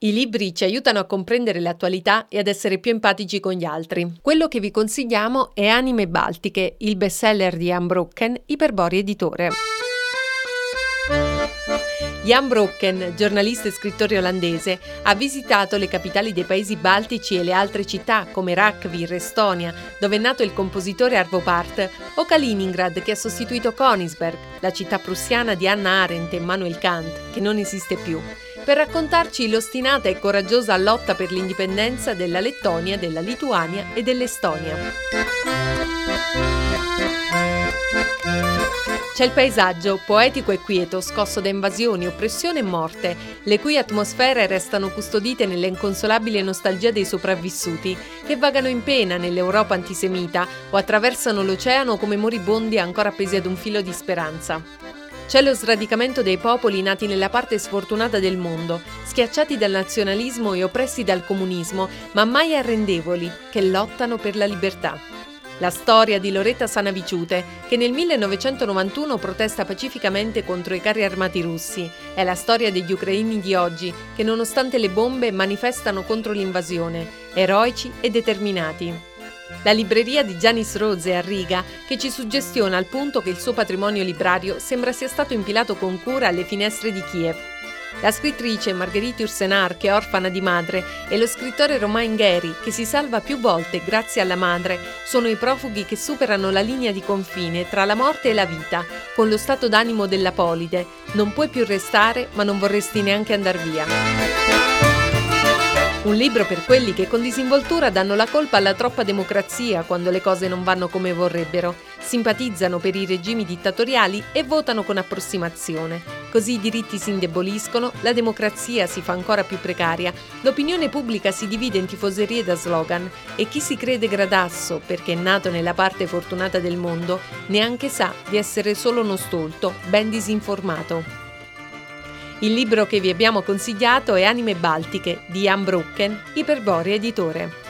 I libri ci aiutano a comprendere l'attualità e ad essere più empatici con gli altri. Quello che vi consigliamo è Anime Baltiche, il bestseller di Jan Brocken, Iperbori Editore. Jan Brocken, giornalista e scrittore olandese, ha visitato le capitali dei paesi baltici e le altre città come Rakvir, Estonia, dove è nato il compositore Arvo Part, o Kaliningrad, che ha sostituito Königsberg, la città prussiana di Anna Arendt e Manuel Kant, che non esiste più per raccontarci l'ostinata e coraggiosa lotta per l'indipendenza della Lettonia, della Lituania e dell'Estonia. C'è il paesaggio, poetico e quieto, scosso da invasioni, oppressione e morte, le cui atmosfere restano custodite nell'inconsolabile nostalgia dei sopravvissuti, che vagano in pena nell'Europa antisemita o attraversano l'oceano come moribondi ancora appesi ad un filo di speranza. C'è lo sradicamento dei popoli nati nella parte sfortunata del mondo, schiacciati dal nazionalismo e oppressi dal comunismo, ma mai arrendevoli, che lottano per la libertà. La storia di Loretta Sanaviciute, che nel 1991 protesta pacificamente contro i carri armati russi. È la storia degli ucraini di oggi, che nonostante le bombe manifestano contro l'invasione, eroici e determinati. La libreria di Giannis Rose a Riga, che ci suggestiona al punto che il suo patrimonio librario sembra sia stato impilato con cura alle finestre di Kiev. La scrittrice Marguerite Ursenar, che è orfana di madre, e lo scrittore Romain Gary, che si salva più volte grazie alla madre, sono i profughi che superano la linea di confine tra la morte e la vita, con lo stato d'animo della polide. Non puoi più restare, ma non vorresti neanche andar via. Un libro per quelli che con disinvoltura danno la colpa alla troppa democrazia quando le cose non vanno come vorrebbero, simpatizzano per i regimi dittatoriali e votano con approssimazione. Così i diritti si indeboliscono, la democrazia si fa ancora più precaria, l'opinione pubblica si divide in tifoserie da slogan e chi si crede gradasso perché è nato nella parte fortunata del mondo neanche sa di essere solo uno stolto, ben disinformato. Il libro che vi abbiamo consigliato è Anime Baltiche di Jan Brucken, Iperbori Editore.